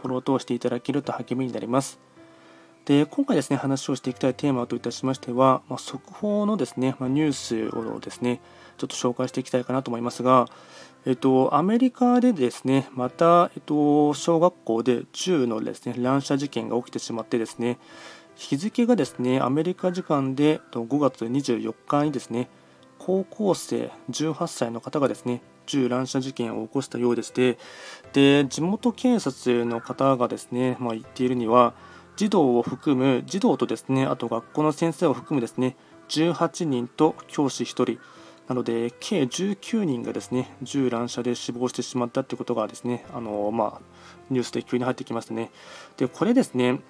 フォローを通していただけると励みになります。で今回ですね話をしていきたいテーマといたしましては、まあ、速報のですね、まあ、ニュースをですねちょっと紹介していきたいかなと思いますが、えっと、アメリカでですねまた、えっと、小学校で銃のですね乱射事件が起きてしまってですね日付がですねアメリカ時間で5月24日にですね高校生18歳の方がですね銃乱射事件を起こしたようでしてで地元警察の方がですね、まあ、言っているには児童を含む児童とですねあと学校の先生を含むですね18人と教師1人なので計19人がですね銃乱射で死亡してしまったということがですねあの、まあ、ニュースで急に入ってきましたね。でこれですね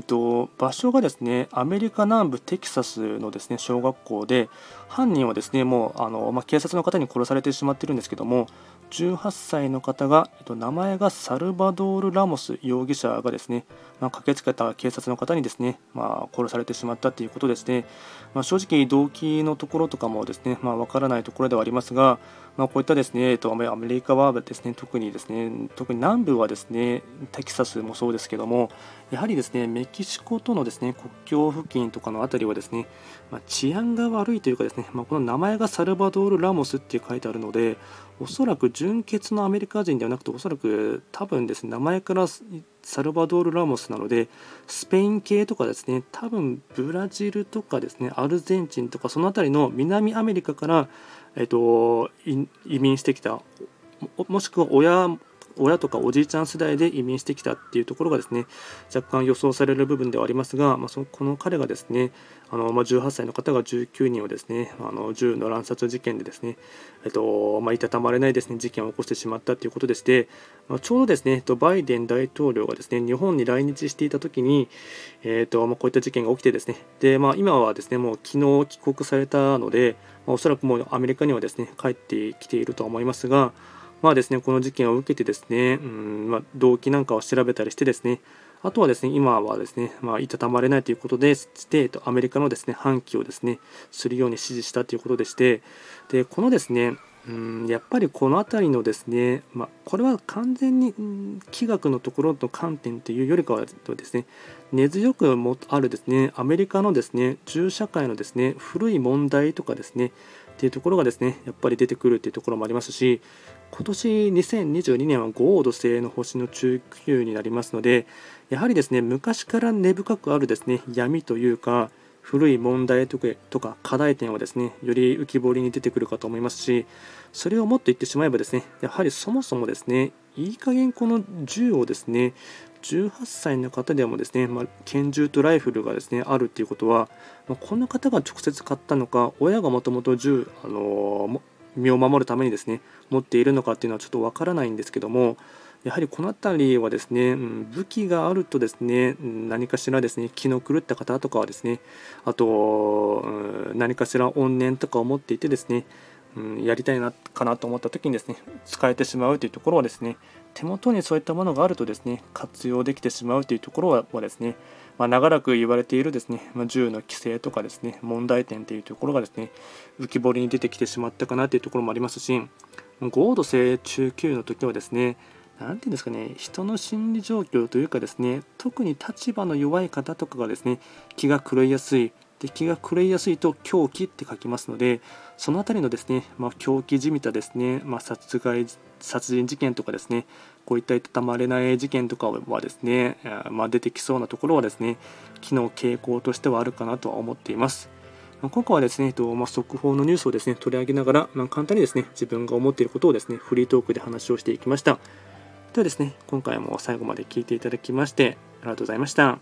と場所がですねアメリカ南部テキサスのですね小学校で犯人はですねもうあの、まあ、警察の方に殺されてしまっているんですけども18歳の方が、えっと、名前がサルバドール・ラモス容疑者がですね、まあ、駆けつけた警察の方にですね、まあ、殺されてしまったということですね、まあ、正直動機のところとかもですね、まあ、分からないところではありますが、まあ、こういったですね、えっと、アメリカはですね特にですね特に南部はですねテキサスもそうですけどもやはりですねメキシコとのですね国境付近とかの辺りはですね、まあ、治安が悪いというかですね、まあ、この名前がサルバドール・ラモスって書いてあるのでおそらく純血のアメリカ人ではなくておそらく多分ですね名前からサルバドール・ラモスなのでスペイン系とかですね多分ブラジルとかですねアルゼンチンとかその辺りの南アメリカから、えっと、移民してきたもしくは親親とかおじいちゃん世代で移民してきたっていうところがですね若干予想される部分ではありますが、まあ、そのこの彼がですねあの、まあ、18歳の方が19人をですねあの銃の乱殺事件でですね、えっとまあ、いたたまれないですね事件を起こしてしまったということでして、まあ、ちょうどですねバイデン大統領がですね日本に来日していた時に、えっとまあ、こういった事件が起きてですねで、まあ、今はですねもう昨日帰国されたので、まあ、おそらくもうアメリカにはですね帰ってきているとは思いますがまあですね、この事件を受けてですね、うんまあ、動機なんかを調べたりしてですね、あとはですね、今はですね、まあ、いたたまれないということで、して、アメリカのですね、反旗をですね、するように指示したということでして、で、このですね、うんやっぱりこの辺りのですね、まあ、これは完全に、うん、気学のところの観点というよりかはですね根強くもあるですねアメリカのですね銃社会のですね古い問題とかですねっていうところがですねやっぱり出てくるっていうところもありますし今年2022年は豪土星の星の中級になりますのでやはりですね昔から根深くあるですね闇というか古い問題とか課題点はですねより浮き彫りに出てくるかと思いますしそれをもっと言ってしまえばですねやはりそもそもですねいい加減この銃をですね18歳の方でもですね、まあ、拳銃とライフルがですねあるっていうことは、まあ、この方が直接買ったのか親がもともと銃、あのー、身を守るためにですね持っているのかっていうのはちょっとわからないんですけどもやはりこの辺りはですね、うん、武器があるとですね、何かしらですね気の狂った方とかはですねあと、うん、何かしら怨念とかを持っていてですね、うん、やりたいなかなと思った時にですね使えてしまうというところはですね手元にそういったものがあるとですね活用できてしまうというところはですねまあ、長らく言われているですね、まあ、銃の規制とかですね問題点というところがですね浮き彫りに出てきてしまったかなというところもありますし合度性中級の時はですね何て言うんですかね人の心理状況というかですね特に立場の弱い方とかがですね気が狂いやすいで気が狂いやすいと狂気って書きますのでその辺りのですね、まあ、狂気じみたですね、まあ、殺害殺人事件とかですねこういったいたたまれない事件とかはですね、まあ、出てきそうなところはですね機能傾向としてはあるかなとは思っています。今回はですね、まあ、速報のニュースをですね取り上げながら、まあ、簡単にですね自分が思っていることをですねフリートークで話をしていきました。ではですね、今回も最後まで聴いていただきましてありがとうございました。